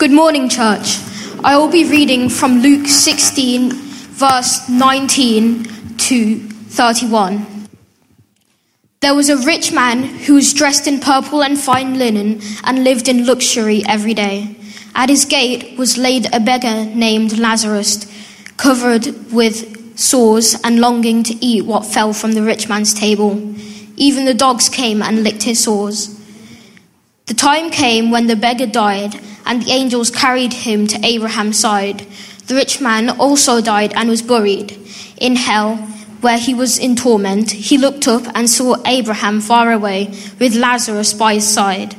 Good morning, church. I will be reading from Luke 16, verse 19 to 31. There was a rich man who was dressed in purple and fine linen and lived in luxury every day. At his gate was laid a beggar named Lazarus, covered with sores and longing to eat what fell from the rich man's table. Even the dogs came and licked his sores. The time came when the beggar died, and the angels carried him to Abraham's side. The rich man also died and was buried in hell where he was in torment, he looked up and saw Abraham far away with Lazarus by his side.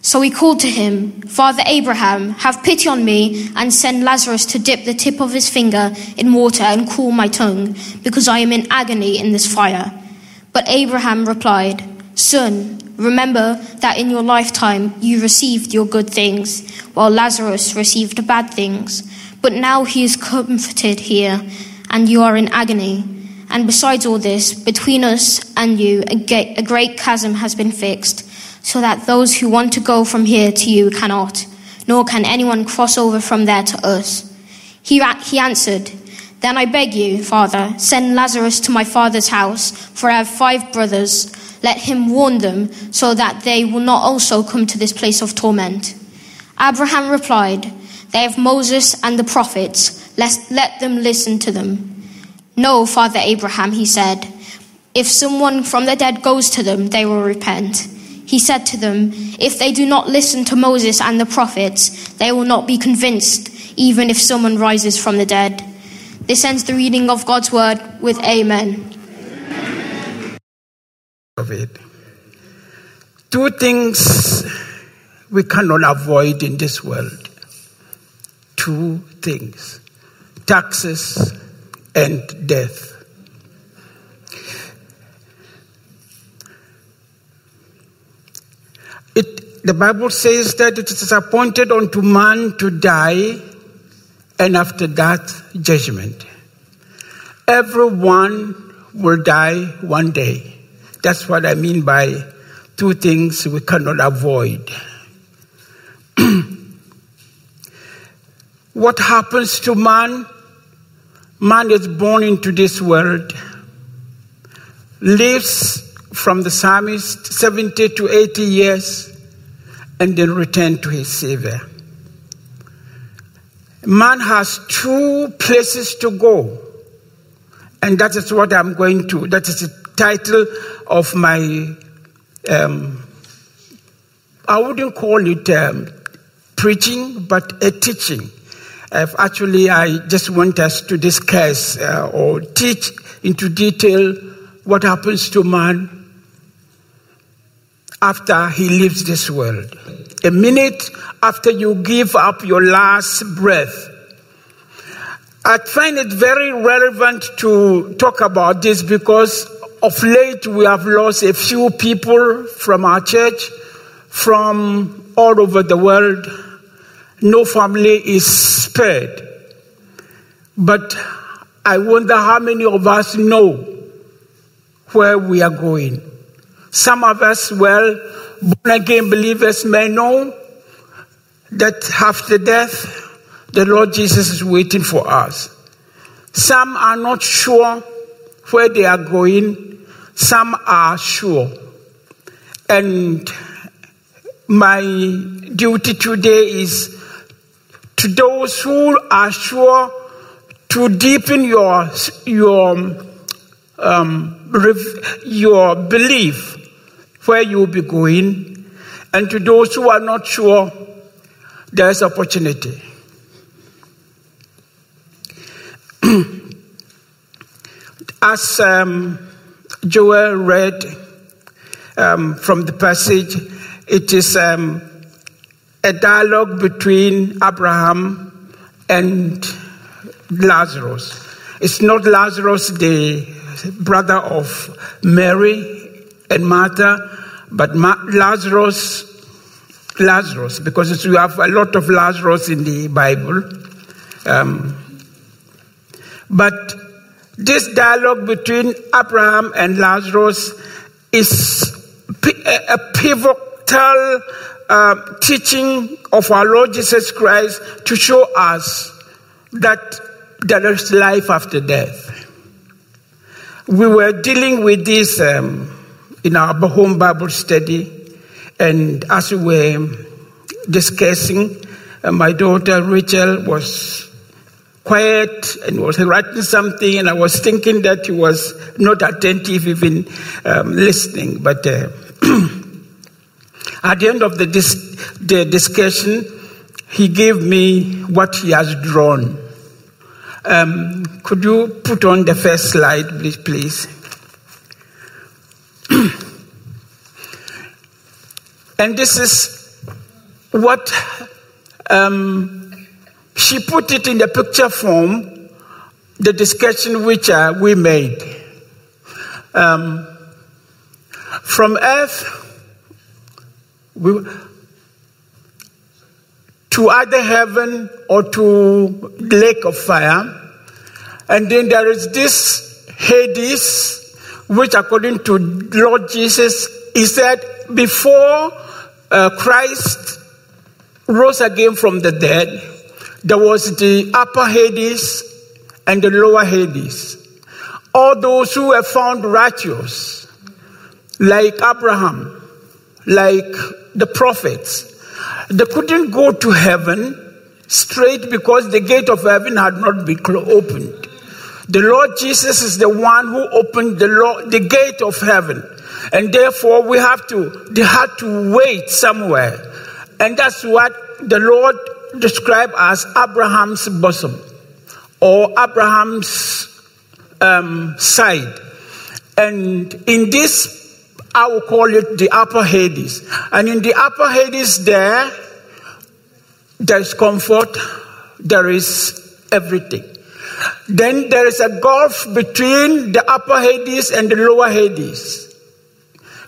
So he called to him, Father Abraham, have pity on me and send Lazarus to dip the tip of his finger in water and cool my tongue, because I am in agony in this fire. But Abraham replied, Son, remember that in your lifetime you received your good things, while Lazarus received bad things. But now he is comforted here, and you are in agony. And besides all this, between us and you, a, great chasm has been fixed, so that those who want to go from here to you cannot, nor can anyone cross over from there to us. He, he answered, Then I beg you, Father, send Lazarus to my father's house, for I have five brothers. Let him warn them, so that they will not also come to this place of torment. Abraham replied, They have Moses and the prophets, let, let them listen to them. No, Father Abraham, he said, if someone from the dead goes to them, they will repent. He said to them, If they do not listen to Moses and the prophets, they will not be convinced, even if someone rises from the dead. This ends the reading of God's word with Amen. Of it. Two things we cannot avoid in this world. Two things taxes and death. It, the Bible says that it is appointed unto man to die, and after that, judgment. Everyone will die one day. That's what I mean by two things we cannot avoid. what happens to man Man is born into this world, lives from the psalmist 70 to 80 years, and then return to his Savior. Man has two places to go, and that is what I'm going to. That is the title of my, um, I wouldn't call it um, preaching, but a teaching actually, I just want us to discuss uh, or teach into detail what happens to man after he leaves this world. A minute after you give up your last breath. I find it very relevant to talk about this because of late we have lost a few people from our church, from all over the world no family is spared. But I wonder how many of us know where we are going. Some of us, well, born again believers may know that after death, the Lord Jesus is waiting for us. Some are not sure where they are going, some are sure. And my duty today is to those who are sure to deepen your, your, um, your belief where you will be going, and to those who are not sure, there's opportunity. As um, Joel read um, from the passage, it is um, a dialogue between Abraham and Lazarus. It's not Lazarus, the brother of Mary and Martha, but Lazarus, Lazarus, because you have a lot of Lazarus in the Bible. Um, but this dialogue between Abraham and Lazarus is a pivotal uh, teaching of our Lord Jesus Christ to show us that there is life after death. We were dealing with this um, in our home Bible study, and as we were discussing, uh, my daughter Rachel was quiet and was writing something, and I was thinking that he was not attentive, even um, listening. But uh, at the end of the, dis- the discussion, he gave me what he has drawn. Um, could you put on the first slide, please? please? and this is what um, she put it in the picture form, the discussion which uh, we made. Um, from earth we, to either heaven or to lake of fire. And then there is this Hades, which according to Lord Jesus, he said before uh, Christ rose again from the dead, there was the upper Hades and the lower Hades. All those who were found righteous, like Abraham, like the prophets, they couldn't go to heaven straight because the gate of heaven had not been opened. The Lord Jesus is the one who opened the, the gate of heaven. And therefore, we have to, they had to wait somewhere. And that's what the Lord described as Abraham's bosom or Abraham's um, side. And in this, I will call it the upper Hades. And in the upper Hades, there, there is comfort, there is everything. Then there is a gulf between the upper Hades and the lower Hades.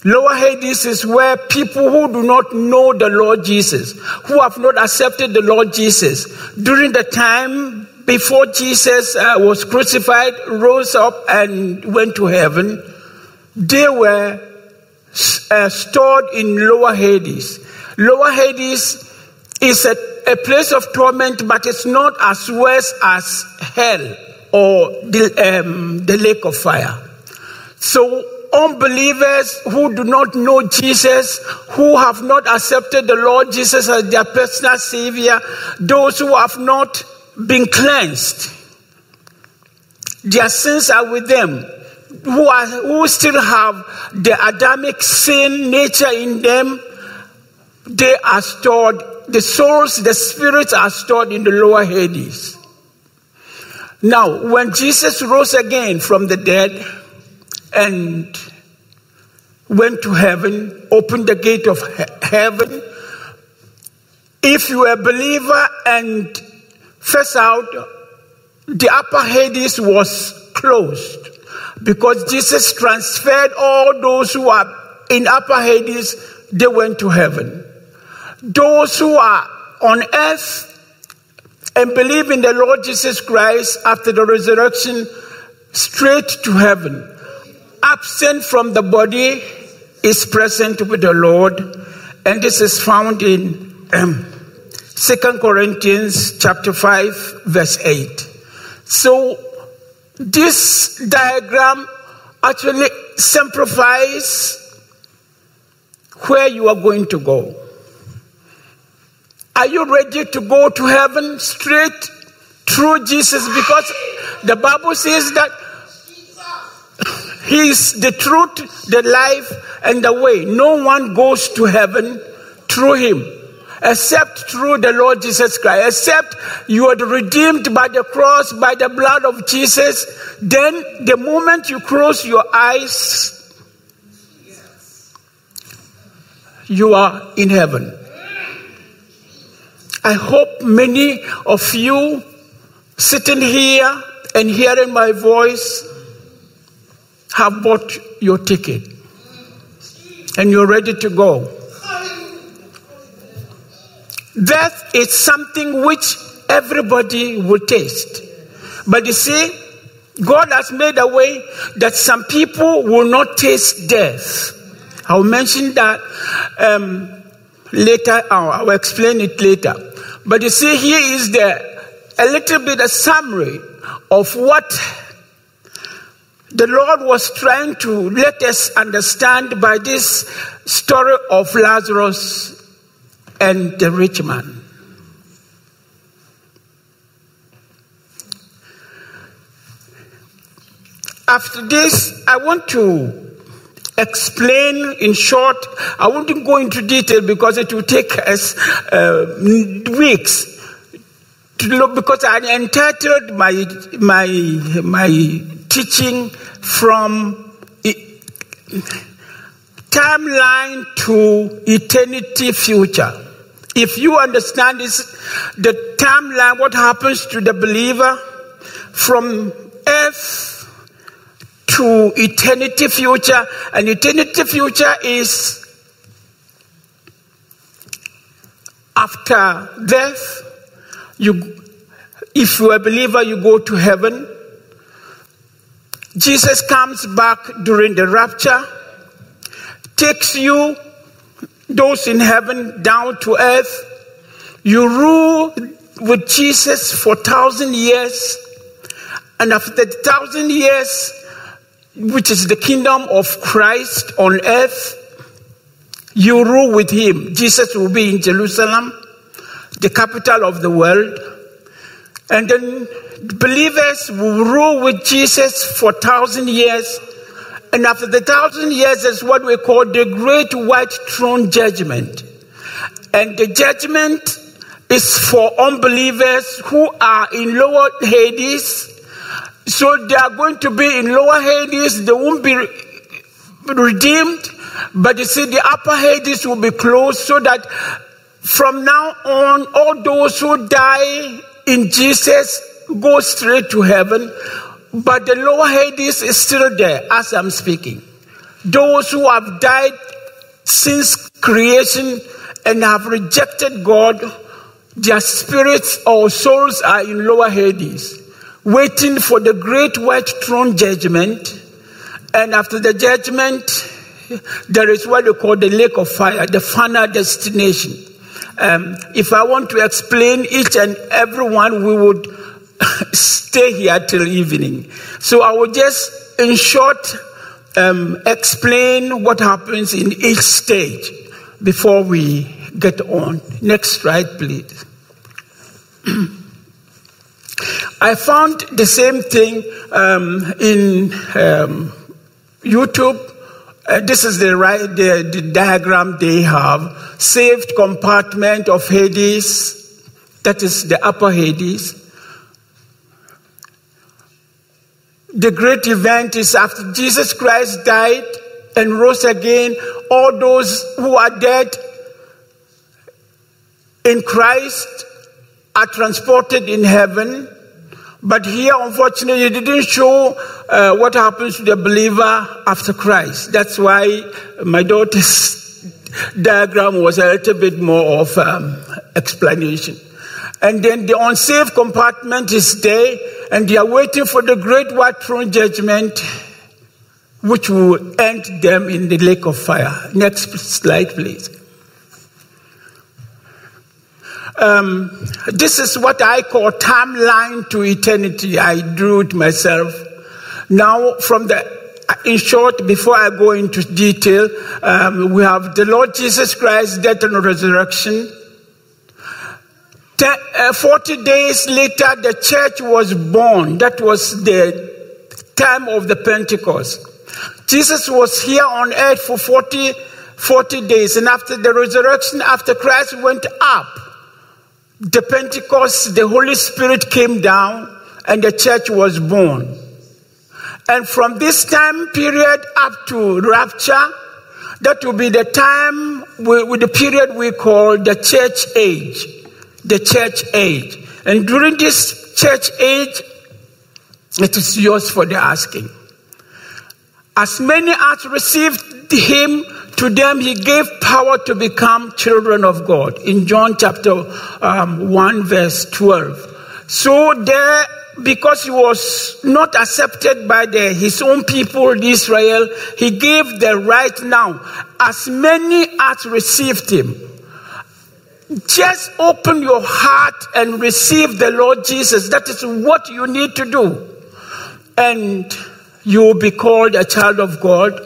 Lower Hades is where people who do not know the Lord Jesus, who have not accepted the Lord Jesus, during the time before Jesus uh, was crucified, rose up, and went to heaven, they were uh, stored in Lower Hades. Lower Hades is a, a place of torment, but it's not as worse as hell or the, um, the lake of fire. So unbelievers who do not know Jesus, who have not accepted the Lord Jesus as their personal Savior, those who have not been cleansed, their sins are with them. Who, are, who still have the Adamic sin nature in them, they are stored, the souls, the spirits are stored in the lower Hades. Now, when Jesus rose again from the dead, and went to heaven, opened the gate of he- heaven. If you are a believer and first out, the upper Hades was closed because Jesus transferred all those who are in upper Hades, they went to heaven. Those who are on earth and believe in the Lord Jesus Christ after the resurrection, straight to heaven absent from the body is present with the Lord, and this is found in um, 2 Corinthians chapter 5, verse 8. So this diagram actually simplifies where you are going to go. Are you ready to go to heaven straight through Jesus? Because the Bible says that he is the truth, the life, and the way. No one goes to heaven through him except through the Lord Jesus Christ. Except you are redeemed by the cross, by the blood of Jesus. Then, the moment you close your eyes, you are in heaven. I hope many of you sitting here and hearing my voice have bought your ticket and you're ready to go. Death is something which everybody will taste. But you see, God has made a way that some people will not taste death. I'll mention that um, later. I'll explain it later. But you see, here is the a little bit a summary of what the Lord was trying to let us understand by this story of Lazarus and the rich man. After this, I want to explain in short. I won't go into detail because it will take us uh, weeks to look because I entitled my my my teaching from timeline to eternity future. If you understand this, the timeline, what happens to the believer from earth to eternity future, and eternity future is after death. You, if you are a believer, you go to heaven. Jesus comes back during the rapture, takes you, those in heaven, down to earth. You rule with Jesus for thousand years, and after the thousand years, which is the kingdom of Christ on earth. You rule with him. Jesus will be in Jerusalem, the capital of the world. And then believers will rule with Jesus for thousand years. And after the thousand years is what we call the great white throne judgment. And the judgment is for unbelievers who are in lower Hades so they are going to be in lower Hades, they won't be redeemed, but you see, the upper Hades will be closed so that from now on, all those who die in Jesus go straight to heaven, but the lower Hades is still there as I'm speaking. Those who have died since creation and have rejected God, their spirits or souls are in lower Hades waiting for the great white throne judgment. And after the judgment, there is what we call the lake of fire, the final destination. Um, if I want to explain each and every one, we would stay here till evening. So I will just, in short, um, explain what happens in each stage before we get on. Next slide, please. I found the same thing um, in um, YouTube. Uh, this is the, right, the, the diagram they have. Saved compartment of Hades, that is the upper Hades. The great event is after Jesus Christ died and rose again, all those who are dead in Christ are transported in heaven. But here, unfortunately, it didn't show uh, what happens to the believer after Christ. That's why my daughter's diagram was a little bit more of um, explanation. And then the unsafe compartment is there, and they are waiting for the great white throne judgment, which will end them in the lake of fire. Next slide, please. Um, this is what I call timeline to eternity. I drew it myself. Now, from the in short, before I go into detail, um, we have the Lord Jesus Christ, death and resurrection. Uh, 40 days later, the church was born. That was the time of the Pentecost. Jesus was here on earth for 40, 40 days. And after the resurrection, after Christ went up, the Pentecost, the Holy Spirit came down and the church was born. And from this time period up to rapture, that will be the time with the period we call the church age. The church age. And during this church age, it is yours for the asking. As many as received him, to them he gave power to become children of God in John chapter um, 1 verse 12. So there, because he was not accepted by the, his own people, Israel, he gave the right now, as many as received him, just open your heart and receive the Lord Jesus. That is what you need to do. And you will be called a child of God.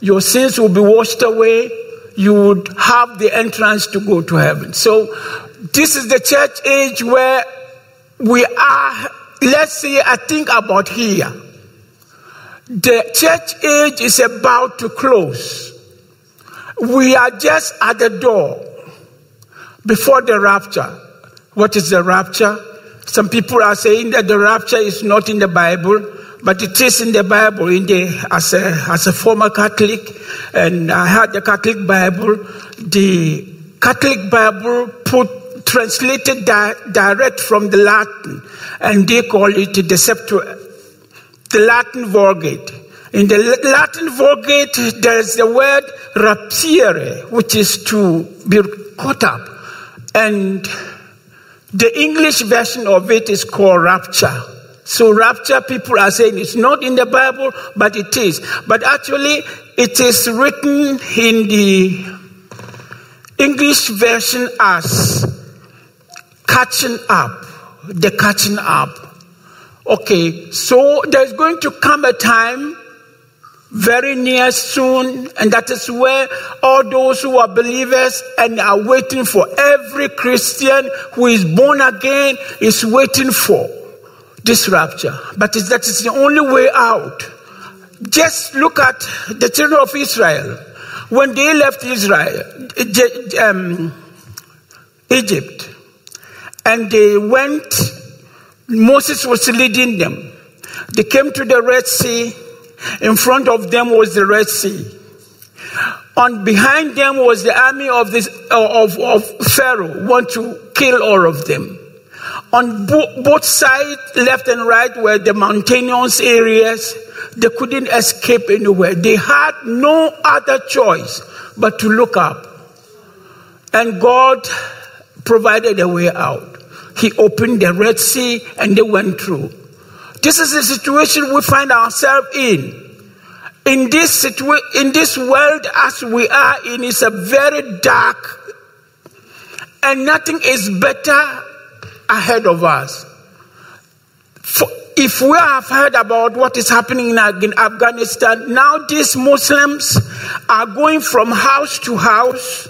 Your sins will be washed away. You would have the entrance to go to heaven. So, this is the church age where we are, let's say, I think about here. The church age is about to close. We are just at the door before the rapture. What is the rapture? Some people are saying that the rapture is not in the Bible, but it is in the Bible. In the as a as a former Catholic, and I had the Catholic Bible. The Catholic Bible put translated di- direct from the Latin, and they call it the Septuagint, the Latin Vulgate. In the Latin Vulgate, there is the word rapire, which is to be caught up. And the English version of it is called rapture. So, rapture, people are saying it's not in the Bible, but it is. But actually, it is written in the English version as catching up, the catching up. Okay, so there's going to come a time very near soon, and that is where all those who are believers and are waiting for every Christian who is born again is waiting for this rapture. But that is the only way out. Just look at the children of Israel when they left Israel, um, Egypt, and they went. Moses was leading them. They came to the Red Sea in front of them was the Red Sea. On behind them was the army of, this, uh, of, of Pharaoh, want to kill all of them. On bo- both sides, left and right, were the mountainous areas. They couldn't escape anywhere. They had no other choice but to look up. And God provided a way out. He opened the Red Sea and they went through. This is the situation we find ourselves in. In this situa- in this world as we are in is a very dark and nothing is better ahead of us. For if we have heard about what is happening in Afghanistan, now these Muslims are going from house to house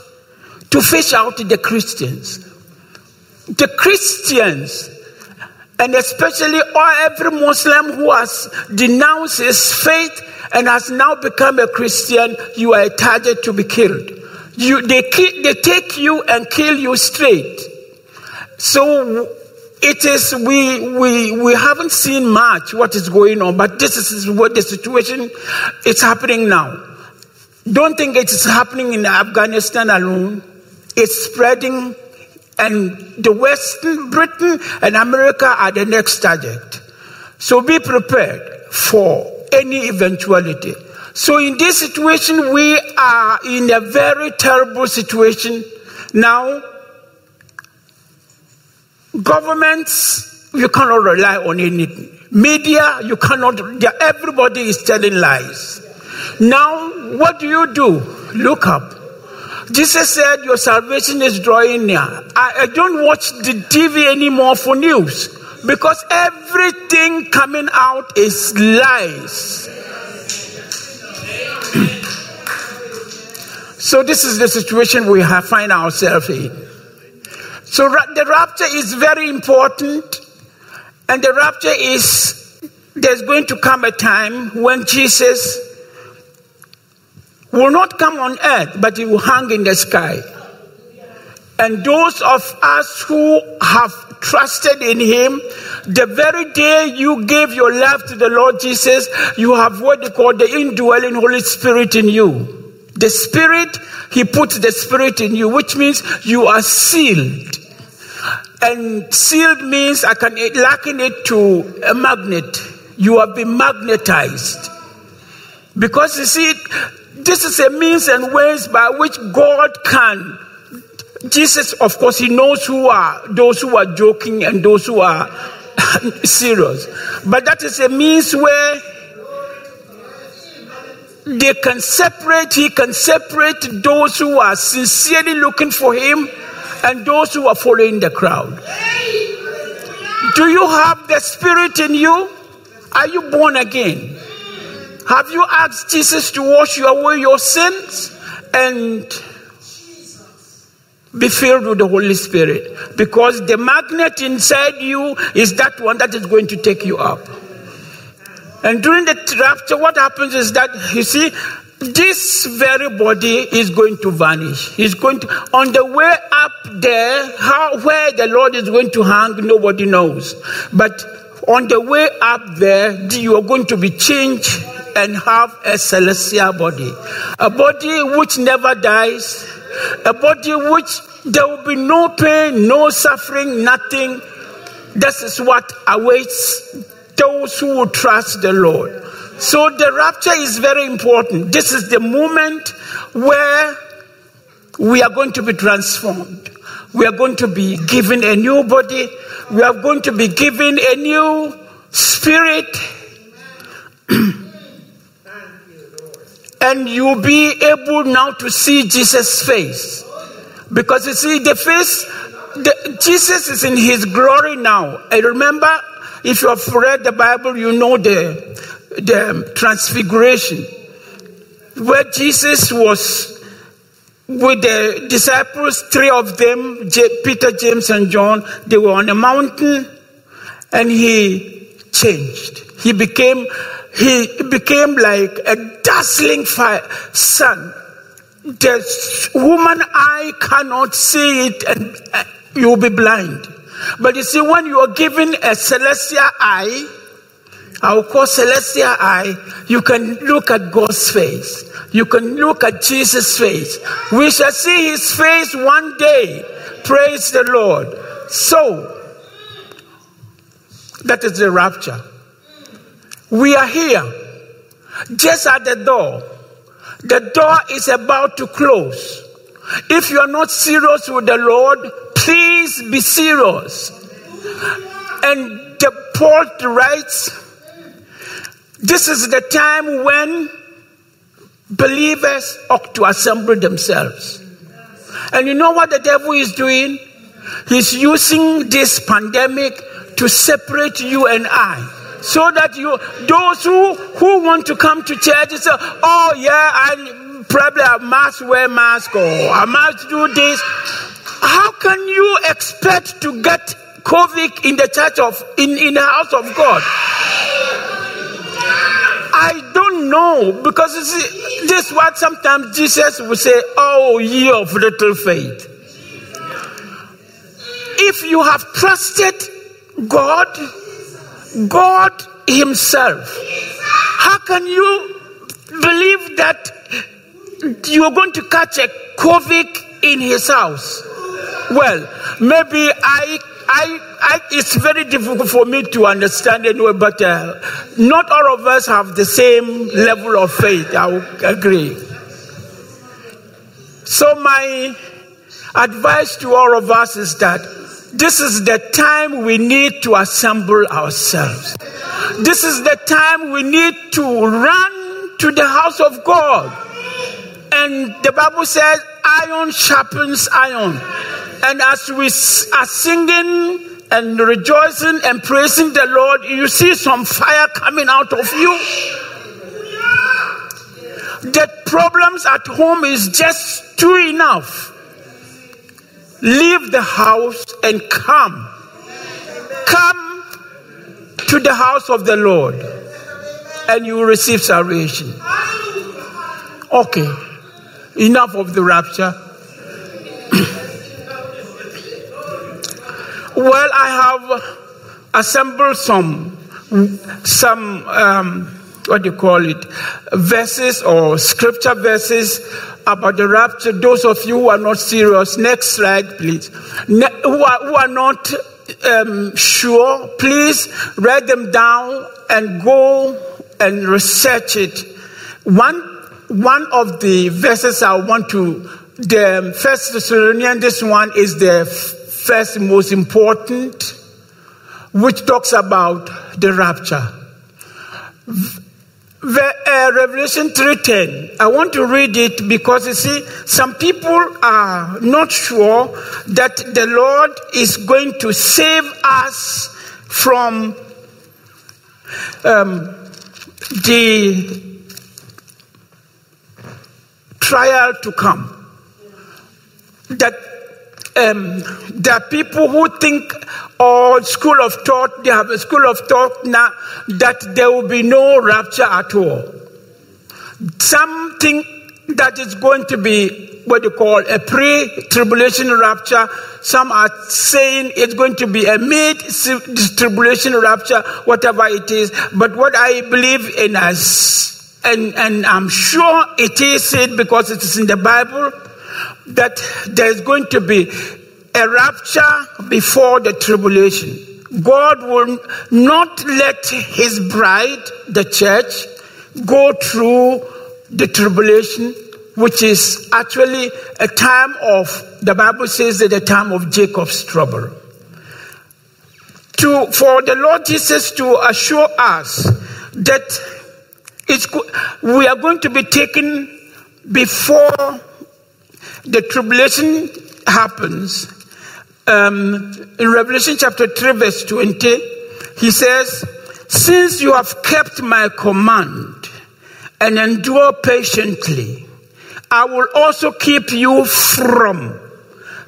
to fish out the Christians. The Christians and especially all every Muslim who has denounced his faith and has now become a Christian, you are a target to be killed. You, they, they take you and kill you straight. So it is we we we haven't seen much what is going on, but this is what the situation is happening now. Don't think it is happening in Afghanistan alone. It's spreading and the Western Britain and America are the next target. So be prepared for any eventuality. So in this situation, we are in a very terrible situation now. Governments, you cannot rely on anything. Media, you cannot. Everybody is telling lies. Now, what do you do? Look up. Jesus said, Your salvation is drawing near. I, I don't watch the TV anymore for news because everything coming out is lies. so, this is the situation we have find ourselves in. So, the rapture is very important, and the rapture is there's going to come a time when Jesus will not come on earth, but it will hang in the sky. And those of us who have trusted in Him, the very day you gave your life to the Lord Jesus, you have what they call the indwelling Holy Spirit in you. The Spirit, He puts the Spirit in you, which means you are sealed. And sealed means I can liken it to a magnet. You have been magnetized. Because you see, this is a means and ways by which God can. Jesus, of course, he knows who are those who are joking and those who are serious. But that is a means where they can separate, he can separate those who are sincerely looking for him and those who are following the crowd. Do you have the Spirit in you? Are you born again? Have you asked Jesus to wash you away your sins and be filled with the Holy Spirit? Because the magnet inside you is that one that is going to take you up. And during the rapture, what happens is that, you see, this very body is going to vanish. He's going to, on the way up there, how, where the Lord is going to hang, nobody knows. But on the way up there, you are going to be changed and have a celestial body. A body which never dies, a body which there will be no pain, no suffering, nothing. This is what awaits those who will trust the Lord. So the rapture is very important. This is the moment where we are going to be transformed. We are going to be given a new body. We are going to be given a new spirit. and you'll be able now to see Jesus' face. Because you see, the face, the, Jesus is in his glory now. And remember, if you have read the Bible, you know the, the transfiguration, where Jesus was with the disciples, three of them, Peter, James, and John, they were on a mountain and he changed. He became, he became like a dazzling fire, sun. The woman eye cannot see it and you'll be blind. But you see, when you are given a celestial eye, I will call celestial eye, you can look at God's face. You can look at Jesus' face. We shall see his face one day. Praise the Lord. So, that is the rapture. We are here, just at the door. The door is about to close. If you are not serious with the Lord, please be serious. And the Paul writes, this is the time when believers ought to assemble themselves. And you know what the devil is doing? He's using this pandemic to separate you and I. So that you, those who, who want to come to church, say, oh yeah, I probably I must wear mask or I must do this. How can you expect to get COVID in the church of, in, in the house of God? I don't know because this is what sometimes Jesus will say, Oh, ye of little faith. If you have trusted God, God Himself, how can you believe that you are going to catch a COVID in His house? Well, maybe I I, I, it's very difficult for me to understand anyway, but uh, not all of us have the same level of faith. I would agree. So, my advice to all of us is that this is the time we need to assemble ourselves. This is the time we need to run to the house of God. And the Bible says, iron sharpens iron. And as we are singing and rejoicing and praising the Lord, you see some fire coming out of you. The problems at home is just too enough. Leave the house and come. Come to the house of the Lord and you will receive salvation. Okay, enough of the rapture. Well, I have assembled some some um, what do you call it verses or scripture verses about the rapture. Those of you who are not serious, next slide, please. Ne- who, are, who are not um, sure, please write them down and go and research it. One one of the verses I want to the First Thessalonian. This one is the first most important, which talks about the rapture. uh, Revelation 3:10. I want to read it because you see, some people are not sure that the Lord is going to save us from um, the trial to come. That um, there are people who think, or school of thought, they have a school of thought now that there will be no rapture at all. Some think that it's going to be what you call a pre-tribulation rapture. Some are saying it's going to be a mid-tribulation rapture, whatever it is. But what I believe in as, and, and I'm sure it is it because it is in the Bible, that there's going to be a rapture before the tribulation. God will not let his bride, the church, go through the tribulation, which is actually a time of, the Bible says that the time of Jacob's trouble. To, for the Lord Jesus to assure us that we are going to be taken before the tribulation happens, um, in Revelation chapter 3, verse 20, he says, Since you have kept my command and endure patiently, I will also keep you from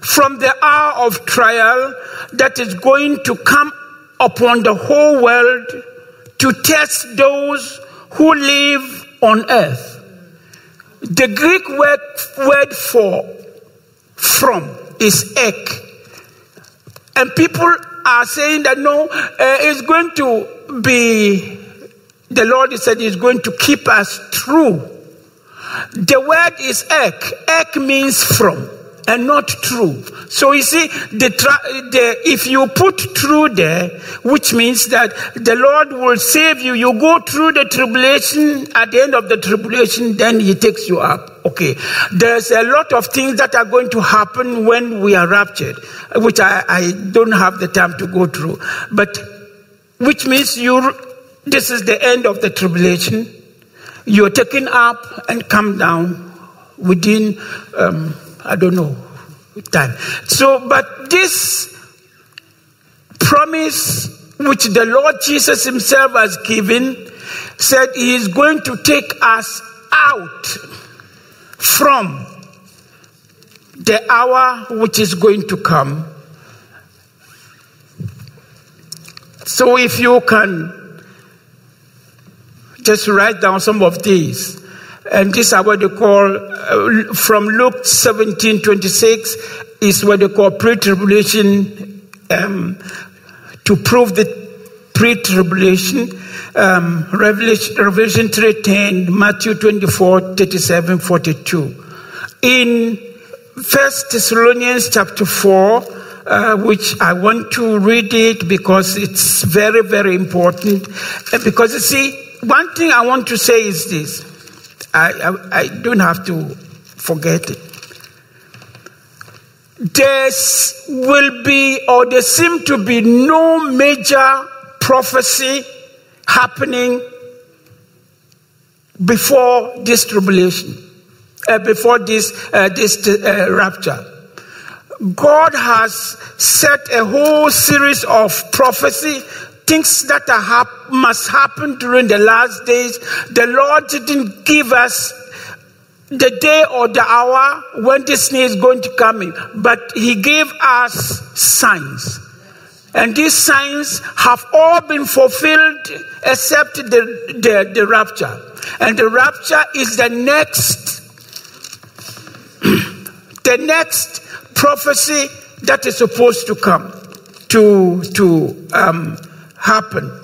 from the hour of trial that is going to come upon the whole world to test those who live on earth. The Greek word, word for from is ek. And people are saying that no, uh, it's going to be, the Lord said is going to keep us true. The word is ek. Ek means from and not true. So you see, the, the, if you put true there, which means that the Lord will save you, you go through the tribulation, at the end of the tribulation, then He takes you up. Okay. There's a lot of things that are going to happen when we are raptured, which I, I don't have the time to go through. But, which means you, this is the end of the tribulation. You're taken up and come down within, um, I don't know, time. So, but this promise which the Lord Jesus Himself has given said He is going to take us out from the hour which is going to come. So, if you can just write down some of these. And this is what they call, uh, from Luke 17 26, is what they call pre tribulation, um, to prove the pre tribulation. Um, Revelation, Revelation 3.10, Matthew 24, 37, 42. In First Thessalonians chapter 4, uh, which I want to read it because it's very, very important. Because you see, one thing I want to say is this I, I, I don't have to forget it. There will be, or there seem to be no major prophecy happening before this tribulation, uh, before this, uh, this uh, rapture. God has set a whole series of prophecy things that hap- must happen during the last days. The Lord didn't give us the day or the hour when this is going to come in, but He gave us signs. And these signs have all been fulfilled except the, the, the rapture. And the rapture is the next, the next prophecy that is supposed to come to, to, um, happen.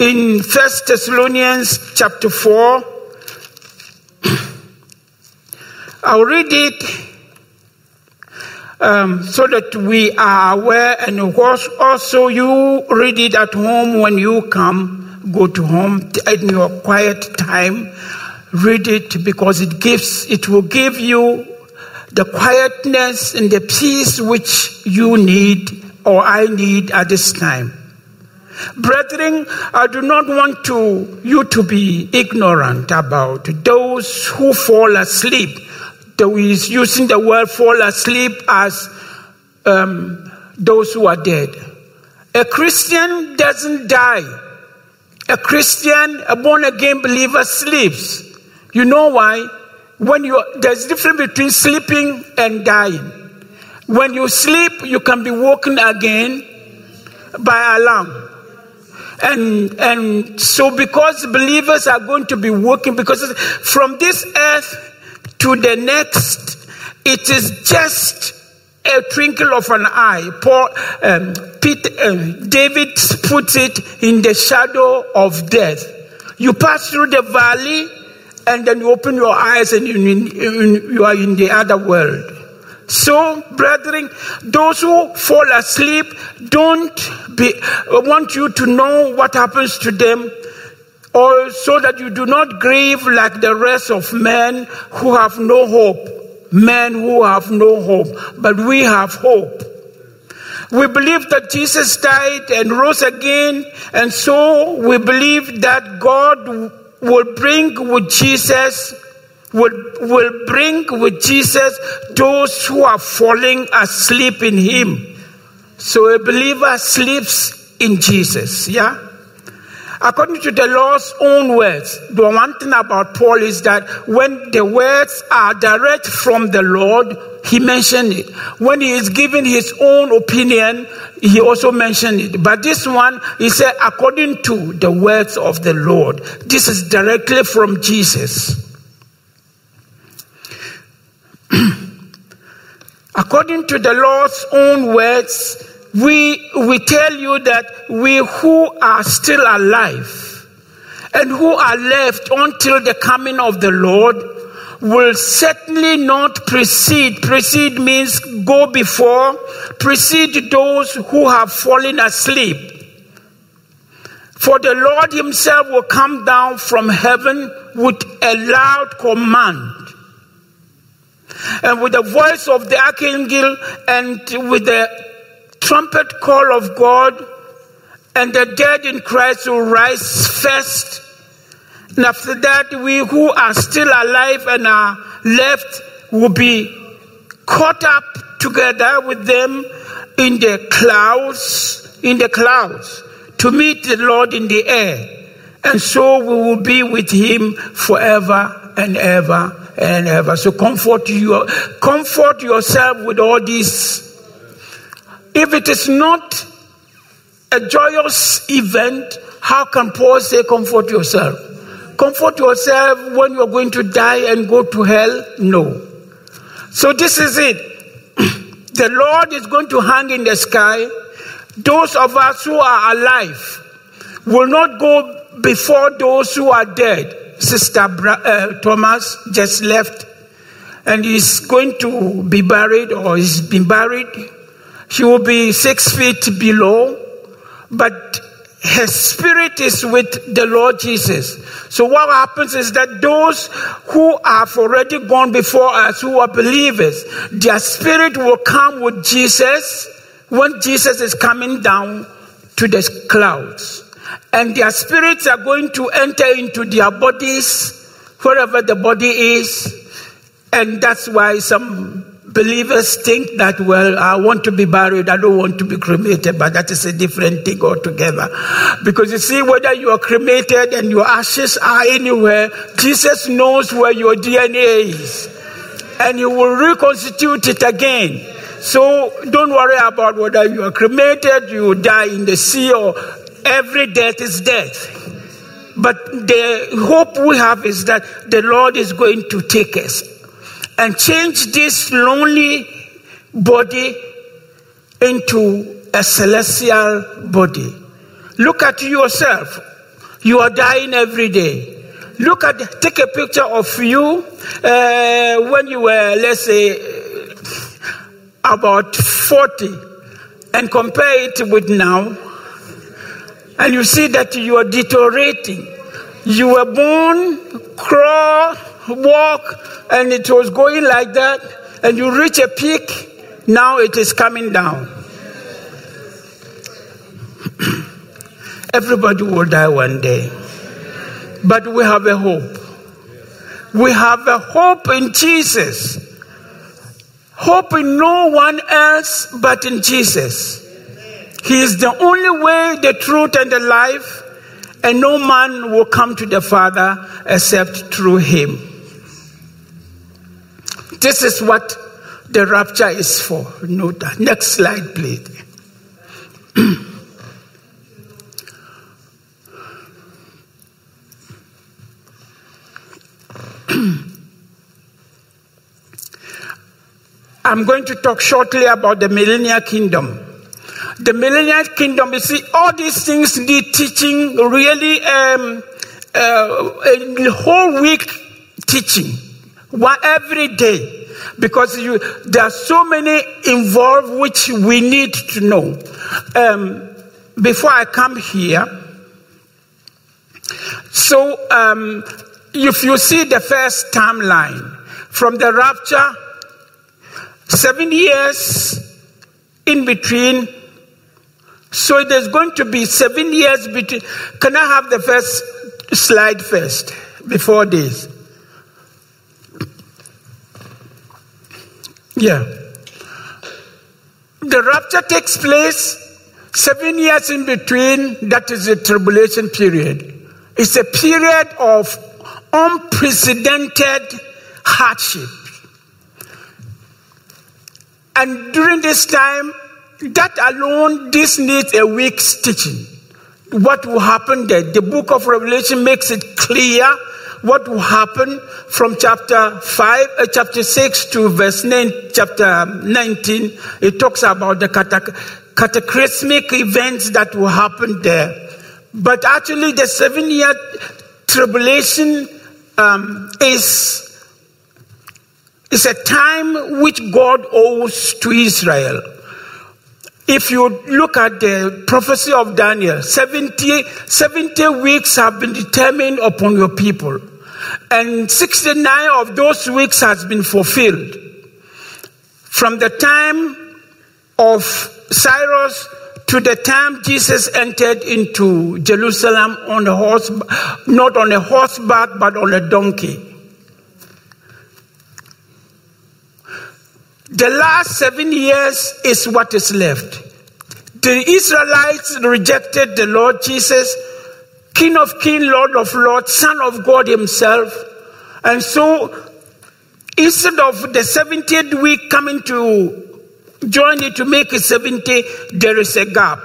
In First Thessalonians chapter 4, I'll read it um, so that we are aware, and also you read it at home when you come, go to home in your quiet time. Read it because it gives, it will give you the quietness and the peace which you need or I need at this time. Brethren, I do not want to, you to be ignorant about those who fall asleep. Though he's using the word fall asleep as um, those who are dead. A Christian doesn't die. A Christian, a born again believer sleeps. You know why? When you there's a difference between sleeping and dying. When you sleep, you can be woken again by alarm. And and so because believers are going to be working because from this earth to the next, it is just a twinkle of an eye. Paul, um, um, David puts it in the shadow of death. You pass through the valley, and then you open your eyes, and you, you are in the other world. So, brethren, those who fall asleep don't be, want you to know what happens to them, or so that you do not grieve like the rest of men who have no hope. Men who have no hope, but we have hope. We believe that Jesus died and rose again, and so we believe that God will bring with Jesus will, will bring with Jesus those who are falling asleep in Him. So a believer sleeps in Jesus, yeah? According to the Lord's own words, the one thing about Paul is that when the words are direct from the Lord, he mentioned it. When he is giving his own opinion, he also mentioned it. But this one, he said, according to the words of the Lord. This is directly from Jesus. According to the Lord's own words, we, we tell you that we who are still alive and who are left until the coming of the Lord will certainly not precede. Precede means go before, precede those who have fallen asleep. For the Lord Himself will come down from heaven with a loud command and with the voice of the archangel and with the trumpet call of God, and the dead in Christ will rise first. And after that, we who are still alive and are left will be caught up together with them in the clouds, in the clouds, to meet the Lord in the air. And so we will be with him forever and ever and ever. So comfort you, comfort yourself with all this. If it is not a joyous event, how can Paul say comfort yourself? Comfort yourself when you're going to die and go to hell? No. So this is it. the Lord is going to hang in the sky. Those of us who are alive will not go before those who are dead. Sister uh, Thomas just left and is going to be buried or he's been buried. She will be six feet below, but her spirit is with the Lord Jesus. So what happens is that those who have already gone before us, who are believers, their spirit will come with Jesus when Jesus is coming down to the clouds and their spirits are going to enter into their bodies, wherever the body is. And that's why some believers think that, well, I want to be buried, I don't want to be cremated, but that is a different thing altogether. Because you see, whether you are cremated and your ashes are anywhere, Jesus knows where your DNA is. And you will reconstitute it again. So don't worry about whether you are cremated, you die in the sea, or Every death is death. But the hope we have is that the Lord is going to take us and change this lonely body into a celestial body. Look at yourself. You are dying every day. Look at, take a picture of you uh, when you were, let's say, about 40 and compare it with now and you see that you are deteriorating. You were born, crawl, walk, and it was going like that, and you reach a peak, now it is coming down. Everybody will die one day. But we have a hope. We have a hope in Jesus. Hope in no one else but in Jesus. He is the only way, the truth, and the life, and no man will come to the Father except through him. This is what the rapture is for. Note that. Next slide, please. I'm going to talk shortly about the millennial kingdom. The millennial kingdom, you see, all these things need teaching, really, um, uh, a whole week teaching, one every day, because you, there are so many involved which we need to know. Um, before I come here, so um, if you see the first timeline from the rapture seven years in between. So there's going to be seven years between. Can I have the first slide first before this? Yeah. The rapture takes place seven years in between. That is the tribulation period. It's a period of unprecedented hardship. And during this time, that alone, this needs a week's teaching. What will happen there? The book of Revelation makes it clear what will happen from chapter 5, uh, chapter 6 to verse 9, chapter 19. It talks about the cataclysmic events that will happen there. But actually, the seven year tribulation um, is it's a time which God owes to Israel. If you look at the prophecy of Daniel, 70, 70 weeks have been determined upon your people. And 69 of those weeks has been fulfilled. From the time of Cyrus to the time Jesus entered into Jerusalem on a horse, not on a horseback, but on a donkey. The last seven years is what is left. The Israelites rejected the Lord Jesus, King of Kings, Lord of Lords, Son of God Himself. And so, instead of the 70th week coming to join it to make it 70, there is a gap.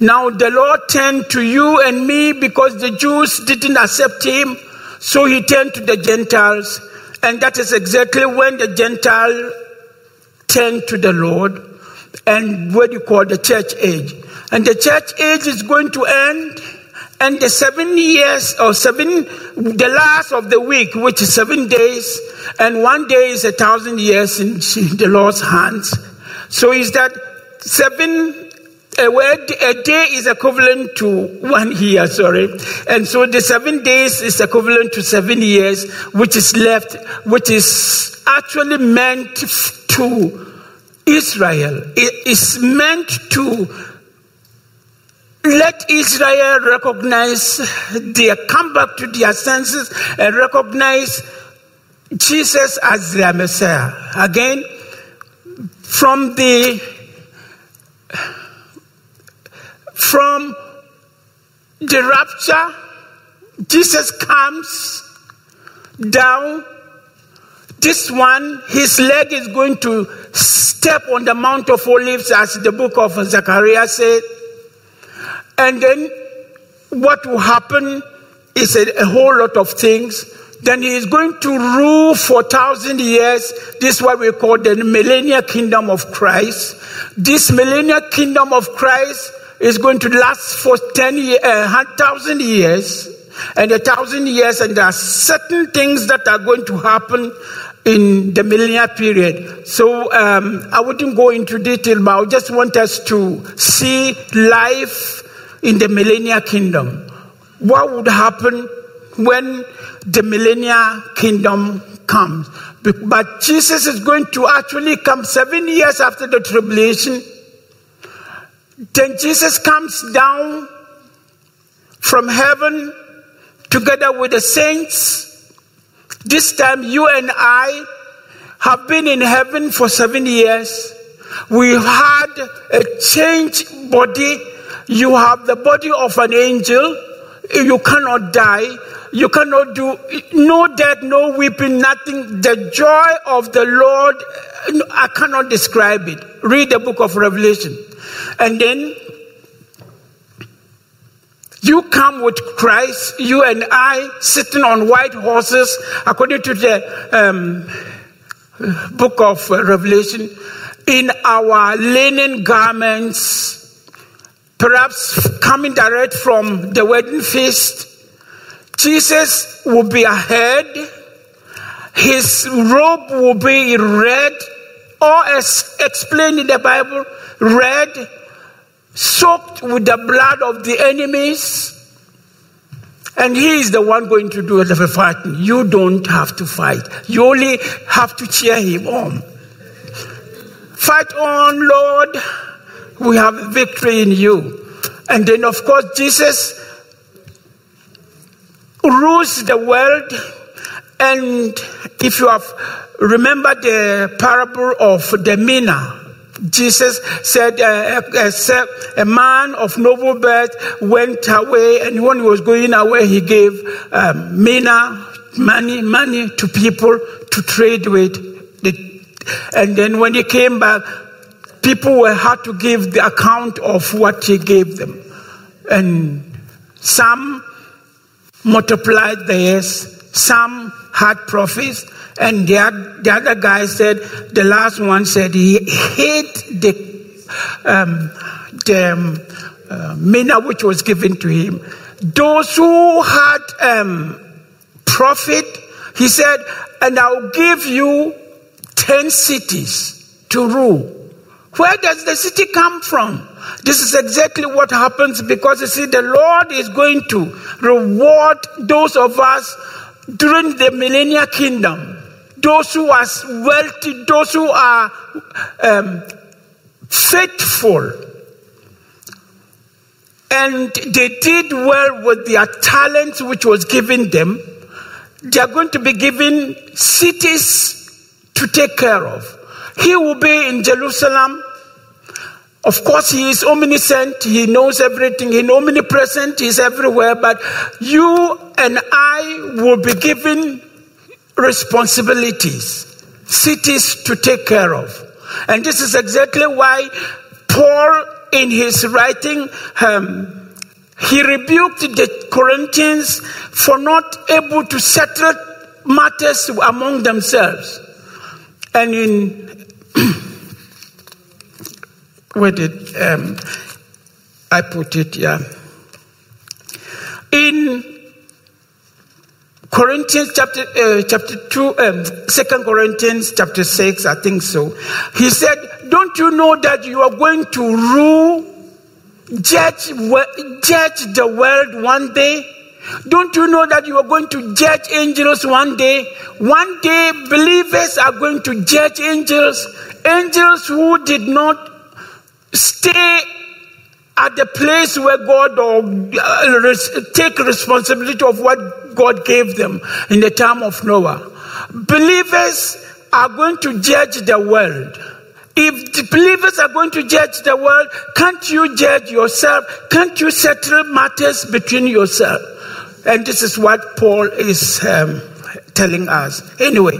Now the Lord turned to you and me because the Jews didn't accept Him, so He turned to the Gentiles. And that is exactly when the Gentile turn to the Lord and what you call the church age. And the church age is going to end, and the seven years or seven, the last of the week, which is seven days, and one day is a thousand years in the Lord's hands. So is that seven a, word, a day is equivalent to one year, sorry. And so the seven days is equivalent to seven years, which is left, which is actually meant to Israel. It is meant to let Israel recognize their come back to their senses and recognize Jesus as their Messiah. Again, from the from the rapture, Jesus comes down this one, his leg is going to step on the Mount of Olives, as the book of Zechariah said. And then what will happen is a, a whole lot of things. Then he is going to rule for a thousand years. This is what we call the millennial kingdom of Christ. This millennial kingdom of Christ is going to last for ten uh, thousand years and a thousand years, and there are certain things that are going to happen in the millennial period. So um, I wouldn't go into detail, but I just want us to see life in the millennial kingdom. What would happen when the millennial kingdom comes? But Jesus is going to actually come seven years after the tribulation. Then Jesus comes down from heaven together with the saints. This time, you and I have been in heaven for seven years. We've had a changed body. You have the body of an angel. You cannot die. You cannot do no death, no weeping, nothing. The joy of the Lord, I cannot describe it. Read the book of Revelation. And then you come with Christ, you and I, sitting on white horses, according to the um, book of Revelation, in our linen garments, perhaps coming direct from the wedding feast. Jesus will be ahead. His robe will be red, or as explained in the Bible, red, soaked with the blood of the enemies. And he is the one going to do the fighting. You don't have to fight. You only have to cheer him on. Fight on, Lord. We have victory in you. And then, of course, Jesus rules the world. And if you have remembered the parable of the mina, Jesus said uh, a, a, man of noble birth went away, and when he was going away, he gave um, mina, money, money to people to trade with. And then when he came back, people were had to give the account of what he gave them, and some multiplied theirs, some had profits, and the, the other guy said, the last one said he hid the, um, the um, uh, mina which was given to him. Those who had um, profit, he said, and I'll give you 10 cities to rule. Where does the city come from? This is exactly what happens because you see, the Lord is going to reward those of us during the millennial kingdom those who are wealthy, those who are um, faithful, and they did well with their talents which was given them, they are going to be given cities to take care of. He will be in Jerusalem. Of course, he is omniscient, he knows everything, he's omnipresent, he's everywhere, but you and I will be given responsibilities, cities to take care of. And this is exactly why Paul, in his writing, um, he rebuked the Corinthians for not able to settle matters among themselves. And in where did um, I put it? Yeah. In Corinthians chapter uh, chapter 2 um, 2 Corinthians chapter 6 I think so. He said don't you know that you are going to rule judge judge the world one day? Don't you know that you are going to judge angels one day? One day believers are going to judge angels. Angels who did not stay at the place where God or uh, take responsibility of what God gave them in the time of Noah. Believers are going to judge the world. If the believers are going to judge the world, can't you judge yourself? Can't you settle matters between yourself? And this is what Paul is um, telling us. Anyway,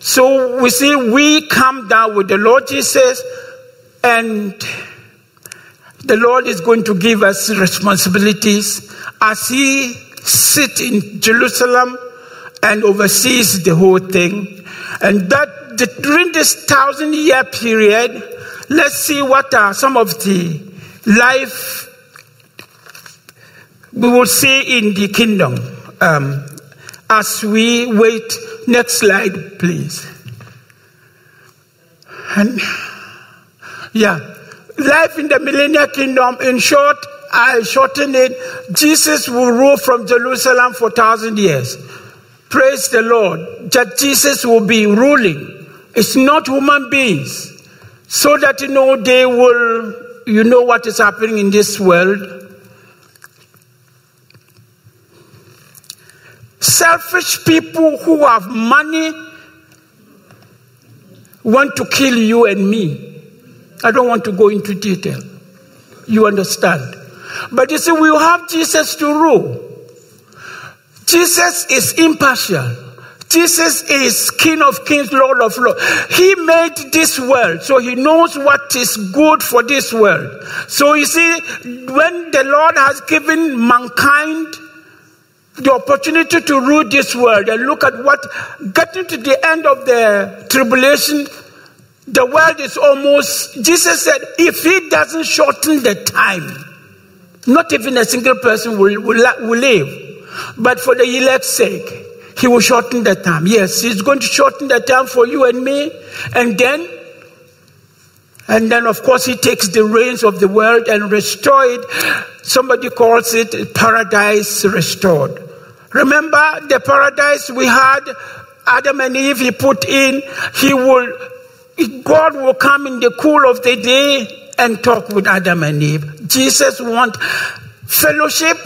so we see we come down with the Lord Jesus and the Lord is going to give us responsibilities as He sits in Jerusalem and oversees the whole thing. And that the, during this thousand year period, let's see what are some of the life we will see in the kingdom um, as we wait. Next slide, please. And yeah. Life in the millennial kingdom, in short, I shorten it, Jesus will rule from Jerusalem for thousand years. Praise the Lord. That Jesus will be ruling. It's not human beings. So that you know they will, you know what is happening in this world. selfish people who have money want to kill you and me. I don't want to go into detail. You understand? But you see, we have Jesus to rule. Jesus is impartial. Jesus is King of Kings, Lord of Lords. He made this world, so he knows what is good for this world. So you see, when the Lord has given mankind the opportunity to rule this world and look at what, getting to the end of the tribulation, the world is almost, Jesus said, if he doesn't shorten the time, not even a single person will, will, will live. But for the elect's sake, he will shorten the time. Yes, he's going to shorten the time for you and me. And then, and then of course he takes the reins of the world and restore it. Somebody calls it paradise restored. Remember the paradise we had Adam and Eve he put in, he will God will come in the cool of the day and talk with Adam and Eve. Jesus wants fellowship,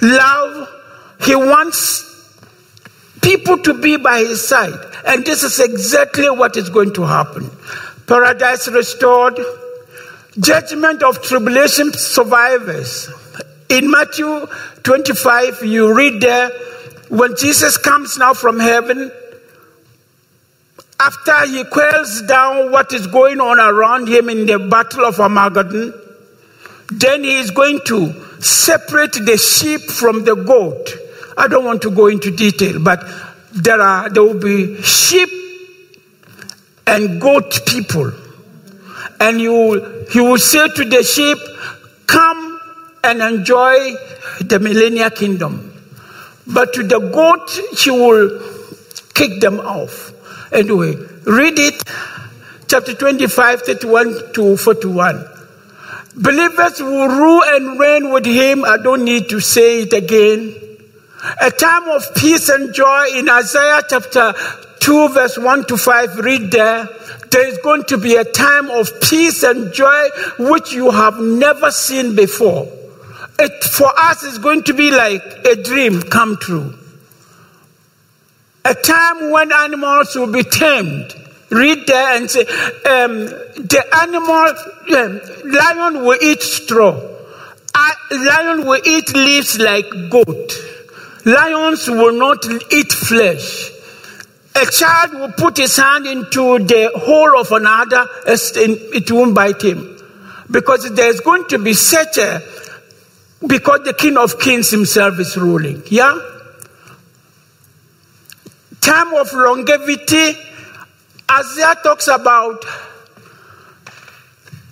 love. He wants people to be by his side. And this is exactly what is going to happen. Paradise restored, judgment of tribulation survivors. In Matthew 25, you read there, when Jesus comes now from heaven, after he quells down what is going on around him in the battle of Armageddon, then he is going to separate the sheep from the goat. I don't want to go into detail, but there are there will be sheep and goat people. And you he will say to the sheep, Come and enjoy the millennial kingdom. But to the goat, he will kick them off. Anyway, read it, chapter 25, 31 to 41. Believers will rule and reign with him. I don't need to say it again. A time of peace and joy in Isaiah chapter 2, verse 1 to 5. Read there. There is going to be a time of peace and joy which you have never seen before. It, for us, is going to be like a dream come true a time when animals will be tamed. Read there and say, um, the animal, um, lion will eat straw. Lion will eat leaves like goat. Lions will not eat flesh. A child will put his hand into the hole of another, it won't bite him. Because there's going to be such a, because the King of Kings himself is ruling. Yeah? Time of longevity, Isaiah talks about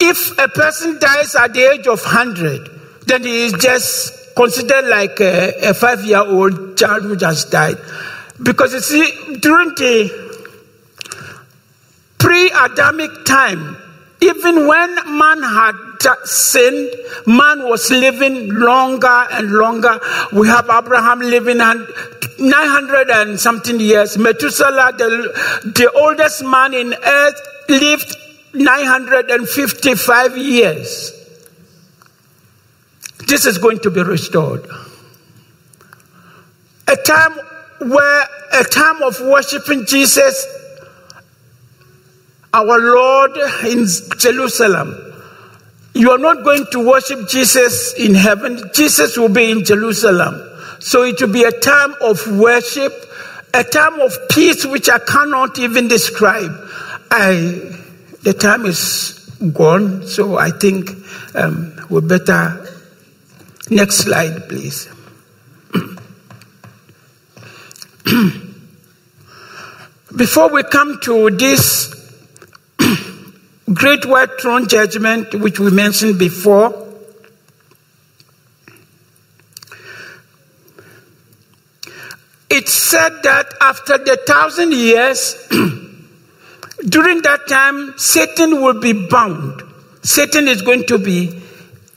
if a person dies at the age of 100, then he is just considered like a, a five year old child who just died. Because you see, during the pre Adamic time, even when man had sinned, man was living longer and longer. We have Abraham living 900 and something years. Methuselah, the, the oldest man in earth, lived 955 years. This is going to be restored. A time where, a time of worshiping Jesus our Lord in Jerusalem. You are not going to worship Jesus in heaven, Jesus will be in Jerusalem. So it will be a time of worship, a time of peace which I cannot even describe. I, the time is gone, so I think um, we better. Next slide, please. Before we come to this great white throne judgment, which we mentioned before, it's said that after the thousand years, during that time, Satan will be bound. Satan is going to be,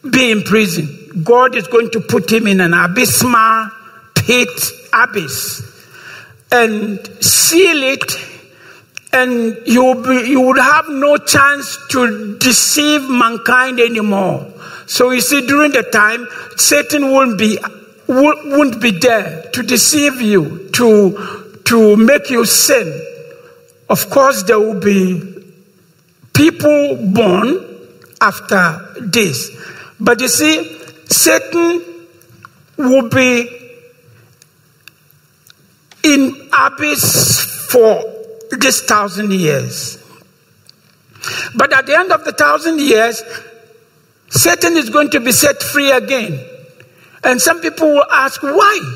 be in prison. God is going to put him in an abysmal pit abyss and seal it and you, be, you would have no chance to deceive mankind anymore. So you see, during the time, Satan won't be won't be there to deceive you, to, to make you sin. Of course, there will be people born after this. But you see, Satan will be in abyss for this thousand years. But at the end of the thousand years, Satan is going to be set free again. And some people will ask, why?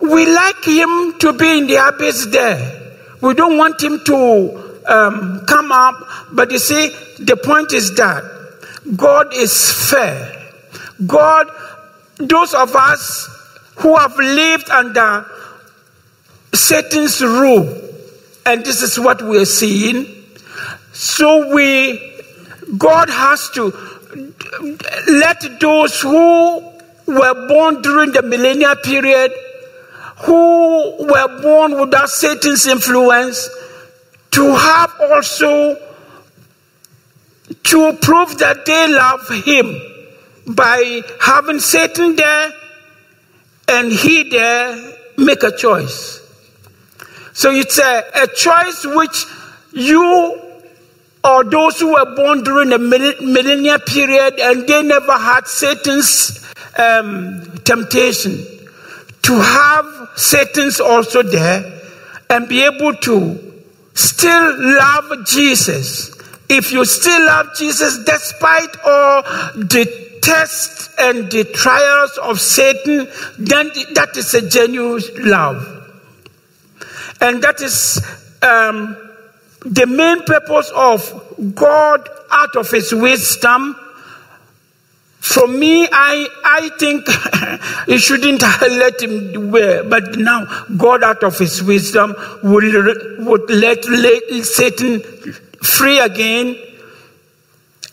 We like him to be in the abyss there. We don't want him to um, come up. But you see, the point is that God is fair. God, those of us who have lived under Satan's rule, and this is what we're seeing. So we, God has to let those who were born during the millennial period, who were born without Satan's influence, to have also to prove that they love him by having Satan there and he there make a choice. So it's a, a choice which you or those who were born during the millennial period and they never had Satan's um, temptation to have Satan's also there and be able to still love Jesus. If you still love Jesus despite all the tests and the trials of Satan, then that is a genuine love. And that is um, the main purpose of God out of his wisdom for me, I, I think he shouldn't let him wear, but now God, out of his wisdom, will, would let, let Satan free again.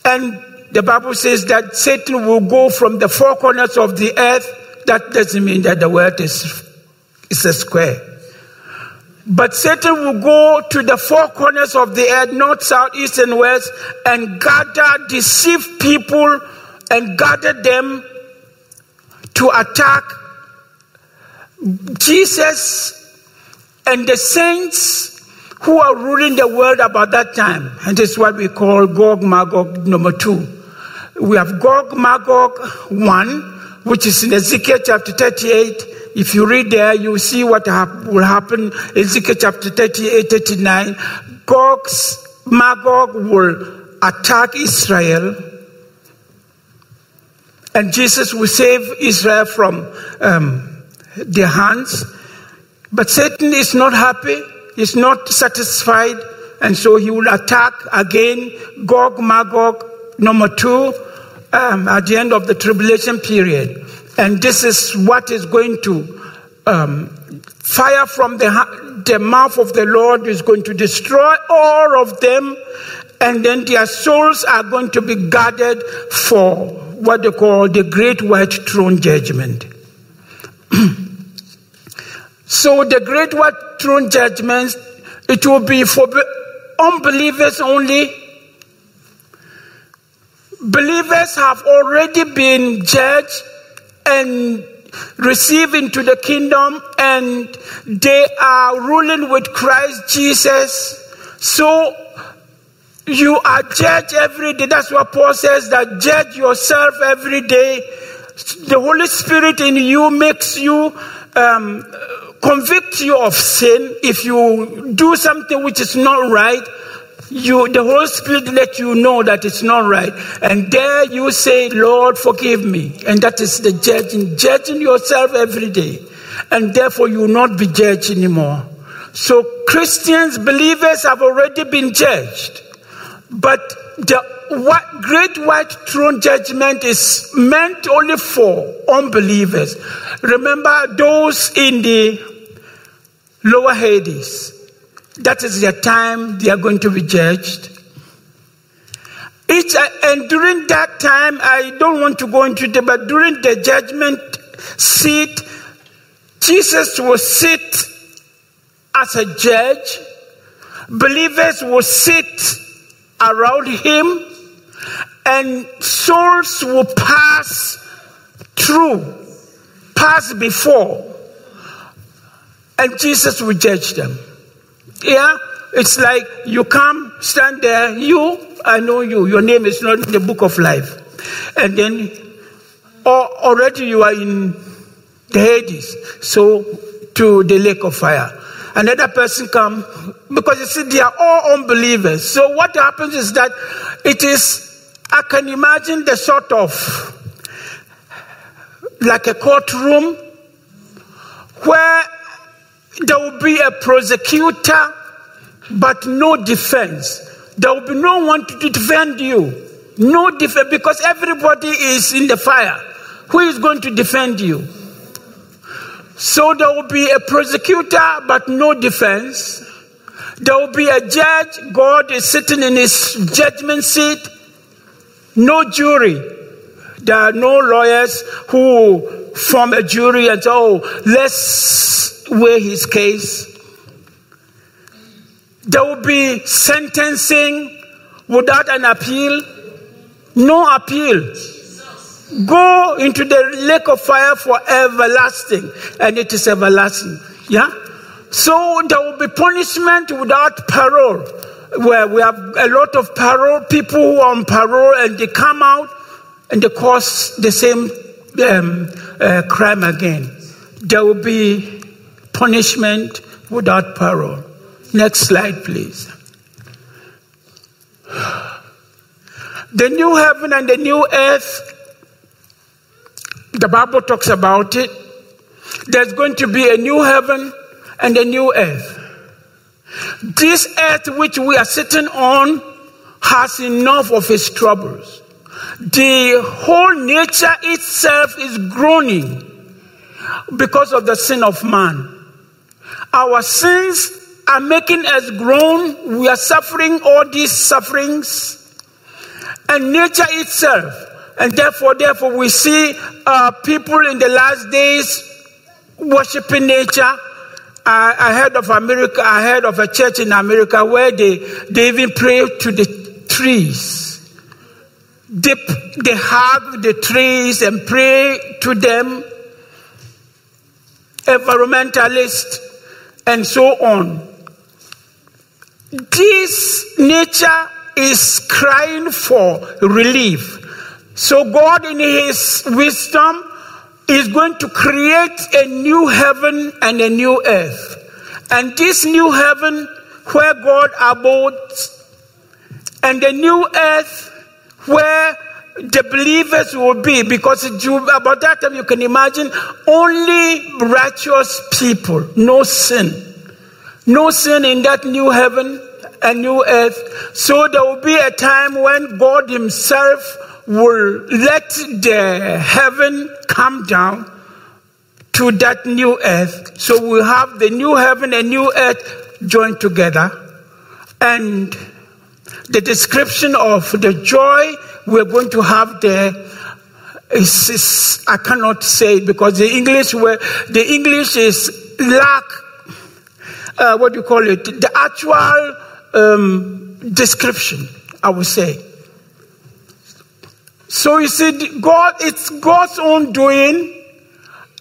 And the Bible says that Satan will go from the four corners of the earth. That doesn't mean that the world is, is a square. But Satan will go to the four corners of the earth, north, south, east, and west, and gather, deceive people and gather them to attack Jesus and the saints who are ruling the world about that time. And this is what we call Gog Magog number two. We have Gog Magog one, which is in Ezekiel chapter 38. If you read there, you see what will happen. Ezekiel chapter 38, 39. Gog's Magog will attack Israel and Jesus will save Israel from um, their hands. But Satan is not happy, he's not satisfied, and so he will attack again Gog Magog, number two, um, at the end of the tribulation period. And this is what is going to um, fire from the, the mouth of the Lord is going to destroy all of them, and then their souls are going to be guarded for what they call the Great White Throne Judgment. so, the Great White Throne Judgment, it will be for unbelievers only. Believers have already been judged and received into the kingdom, and they are ruling with Christ Jesus. So, you are judged every day. That's what Paul says that judge yourself every day. The Holy Spirit in you makes you um, convict you of sin. If you do something which is not right, you the Holy Spirit let you know that it's not right. And there you say, Lord, forgive me. And that is the judging, judging yourself every day. And therefore you will not be judged anymore. So Christians, believers have already been judged. But the great white throne judgment is meant only for unbelievers. Remember those in the lower Hades. That is their time they are going to be judged. Each, uh, and during that time, I don't want to go into the, but during the judgment seat, Jesus will sit as a judge. Believers will sit around him, and souls will pass through pass before, and Jesus will judge them. Yeah? It's like you come, stand there, you, I know you, your name is not in the book of life. And then already you are in the Hades, so to the lake of fire. Another person come because you see they are all unbelievers. So what happens is that it is I can imagine the sort of like a courtroom where there will be a prosecutor but no defense. There will be no one to defend you. No defense because everybody is in the fire. Who is going to defend you? So there will be a prosecutor but no defense. There will be a judge. God is sitting in his judgment seat. No jury. There are no lawyers who form a jury and say, oh, let's weigh his case. There will be sentencing without an appeal. No appeal. Go into the lake of fire for everlasting, and it is everlasting. Yeah? So there will be punishment without parole. Where we have a lot of parole, people who are on parole and they come out and they cause the same um, uh, crime again. There will be punishment without parole. Next slide, please. The new heaven and the new earth, the Bible talks about it. There's going to be a new heaven and a new earth. This earth which we are sitting on has enough of its troubles. The whole nature itself is groaning because of the sin of man. Our sins are making us groan. We are suffering all these sufferings. And nature itself. And therefore, therefore, we see uh, people in the last days worshiping nature. I, I heard of America, I heard of a church in America where they, they even pray to the trees. They, they hug the trees and pray to them, environmentalists, and so on. This nature is crying for relief. So, God, in His wisdom, is going to create a new heaven and a new earth. And this new heaven, where God abodes, and the new earth, where the believers will be because about that time you can imagine only righteous people, no sin. No sin in that new heaven and new earth. So there will be a time when God Himself will let the heaven come down to that new earth. So we have the new heaven and new earth joined together. And the description of the joy we're going to have is I cannot say it because the English were, the English is lack uh, what do you call it the actual um, description I would say. So you see, God, it's God's own doing.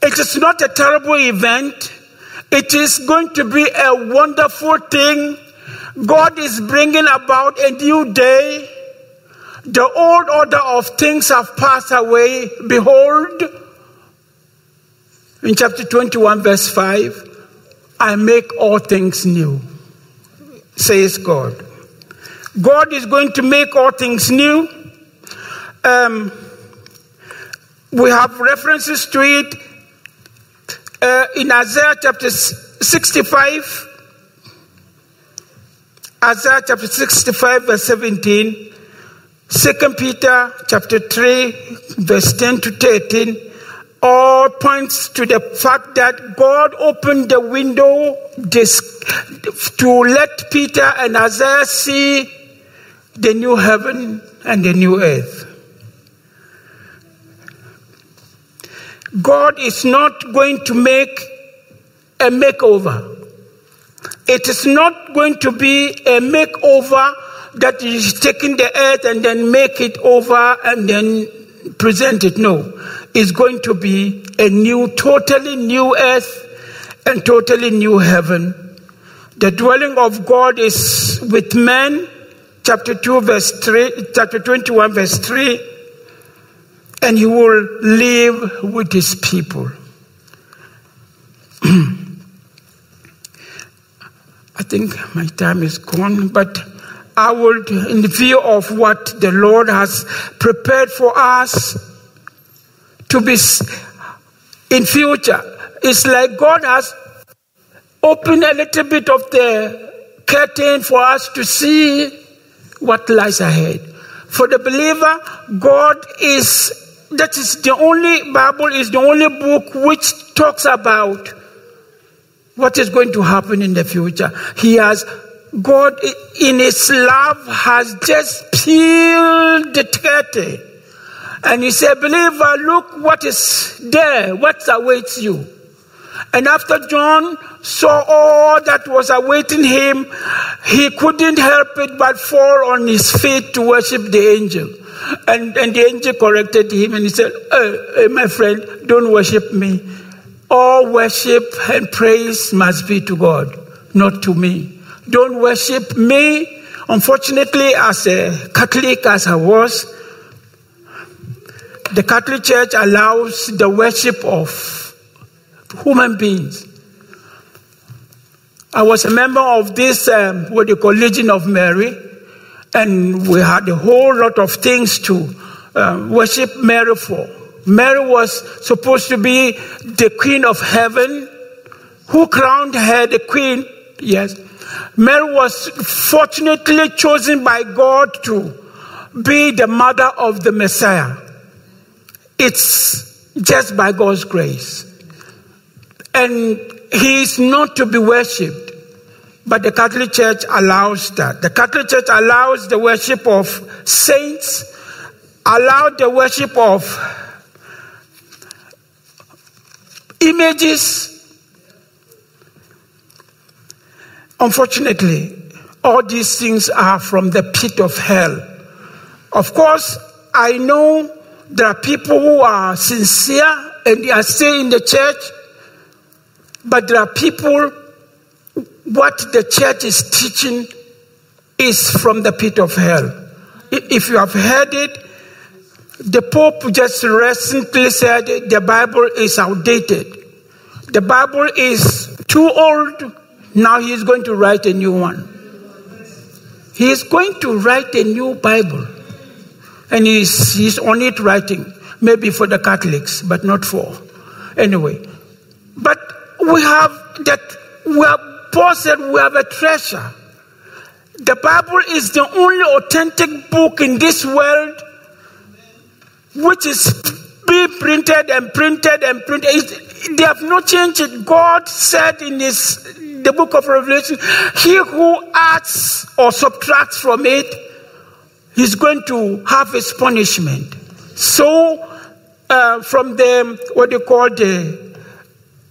It is not a terrible event. It is going to be a wonderful thing God is bringing about a new day. The old order of things have passed away. Behold, in chapter 21, verse 5, I make all things new, says God. God is going to make all things new. Um, we have references to it uh, in Isaiah chapter 65 Isaiah chapter 65 verse 17, 2 Peter chapter 3 verse 10 to 13, all points to the fact that God opened the window to let Peter and Isaiah see the new heaven and the new earth. God is not going to make a makeover. It is not going to be a makeover that is taking the earth and then make it over and then present it. No, it's going to be a new, totally new earth and totally new heaven. The dwelling of God is with men, chapter 2, verse 3, chapter 21, verse 3, and he will live with his people. I think my time is gone, but I would, in view of what the Lord has prepared for us to be in future, it's like God has opened a little bit of the curtain for us to see what lies ahead. For the believer, God is, that is the only, Bible is the only book which talks about what is going to happen in the future. He has, God in His love has just peeled the curtain. And He said, believer, look what is there, what awaits you. And after John saw all that was awaiting him, he couldn't help it but fall on his feet to worship the angel. And, and the angel corrected him and he said, hey, hey, My friend, don't worship me. All worship and praise must be to God, not to me. Don't worship me. Unfortunately, as a Catholic as I was, the Catholic Church allows the worship of human beings. I was a member of this, um, what you call Legion of Mary, and we had a whole lot of things to uh, worship Mary for. Mary was supposed to be the queen of heaven. Who crowned her the queen? Yes. Mary was fortunately chosen by God to be the mother of the Messiah. It's just by God's grace. And he is not to be worshipped. But the Catholic Church allows that. The Catholic Church allows the worship of saints, allowed the worship of images. Unfortunately, all these things are from the pit of hell. Of course, I know there are people who are sincere and they are still in the church, but there are people, what the church is teaching is from the pit of hell. If you have heard it, the Pope just recently said the Bible is outdated. The Bible is too old. Now he is going to write a new one. He is going to write a new Bible. And he's, he's on it writing. Maybe for the Catholics, but not for. Anyway. But we have that, we have, Paul said we have a treasure. The Bible is the only authentic book in this world which is being printed and printed and printed. they have not changed it. God said in his, the book of Revelation, he who adds or subtracts from it, he's going to have his punishment. So, uh, from the, what do you call the,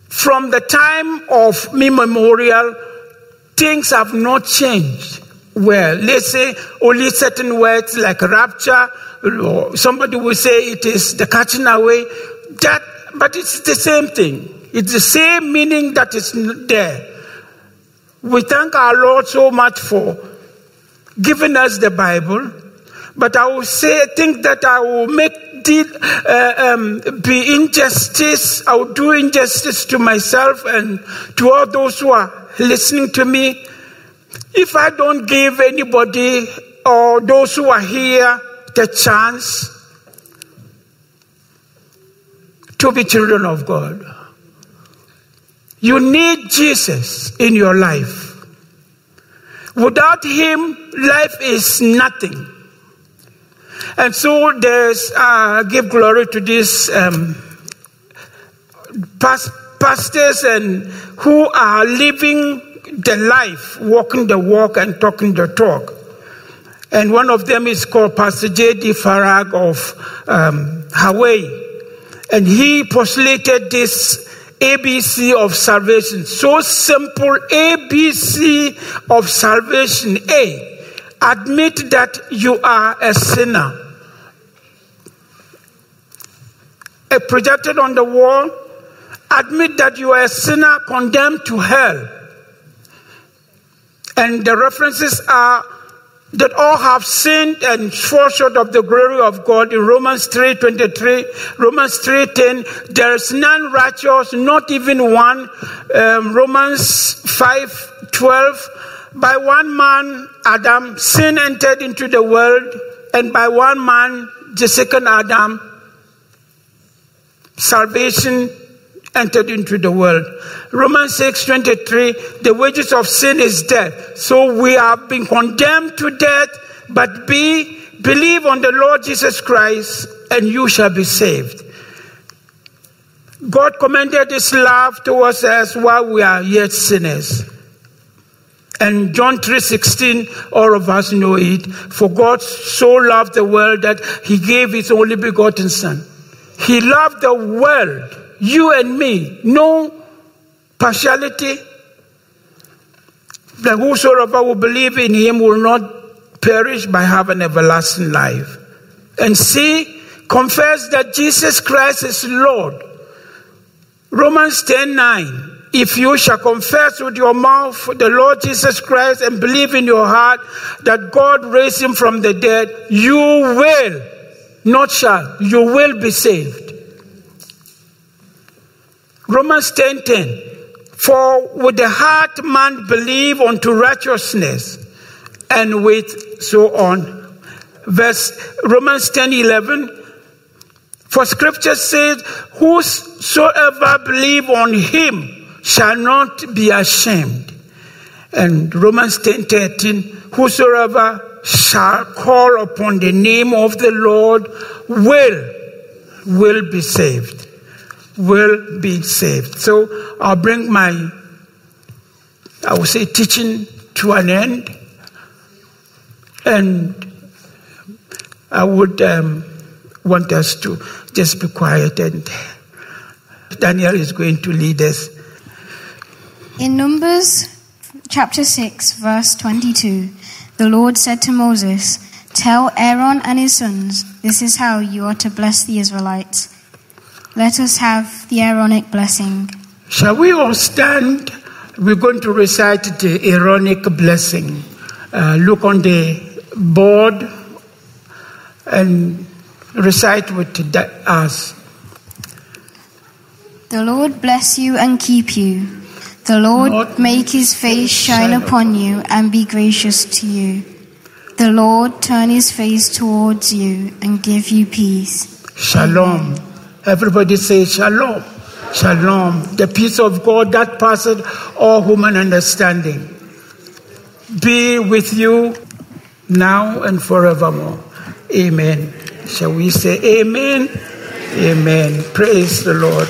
from the time of me memorial, things have not changed. Well, let's say only certain words like rapture, somebody will say it is the catching away. That, but it's the same thing. It's the same meaning that is there. We thank our Lord so much for giving us the Bible. But I will say, think that I will make the, uh, um, be injustice. I will do injustice to myself and to all those who are listening to me. If I don't give anybody or those who are here the chance to be children of God. You need Jesus in your life. Without Him, life is nothing. And so there's, uh, give glory to these um, past, pastors and who are living the life, walking the walk and talking the talk. And one of them is called Pastor J.D. Farag of um, Hawaii. And he postulated this ABC of salvation. So simple ABC of salvation. A, admit that you are a sinner. A projected on the wall, admit that you are a sinner condemned to hell. And the references are that all have sinned and fall short of the glory of God in Romans 3.23, Romans 3.10, there is none righteous, not even one. Um, Romans 5.12, by one man, Adam, sin entered into the world, and by one man, the second Adam, salvation entered into the world. Romans 6 23, the wages of sin is death. So we have been condemned to death, but be, believe on the Lord Jesus Christ and you shall be saved. God commended his love towards us while we are yet sinners. And John 3:16 all of us know it for God so loved the world that he gave his only begotten son. He loved the world you and me, no partiality. That whosoever will believe in him will not perish but have an everlasting life. And see, confess that Jesus Christ is Lord. Romans 10 9. If you shall confess with your mouth the Lord Jesus Christ and believe in your heart that God raised him from the dead, you will, not shall, you will be saved. Romans 10 10. For with the heart man believe unto righteousness, and with so on. Verse Romans 10 11. For scripture says, Whosoever believe on him shall not be ashamed. And Romans 10 13. Whosoever shall call upon the name of the Lord will, will be saved will be saved. So I'll bring my, I would say, teaching to an end. And I would um, want us to just be quiet and Daniel is going to lead us. In Numbers chapter 6, verse 22, the Lord said to Moses, Tell Aaron and his sons, this is how you are to bless the Israelites. Let us have the Aaronic blessing. Shall we all stand? We're going to recite the Aaronic blessing. Uh, look on the board and recite with us. The Lord bless you and keep you. The Lord, Lord make his face shine upon you and be gracious to you. The Lord turn his face towards you and give you peace. Shalom. Amen. Everybody say shalom. Shalom. The peace of God that passeth all human understanding be with you now and forevermore. Amen. Shall we say amen? Amen. Praise the Lord.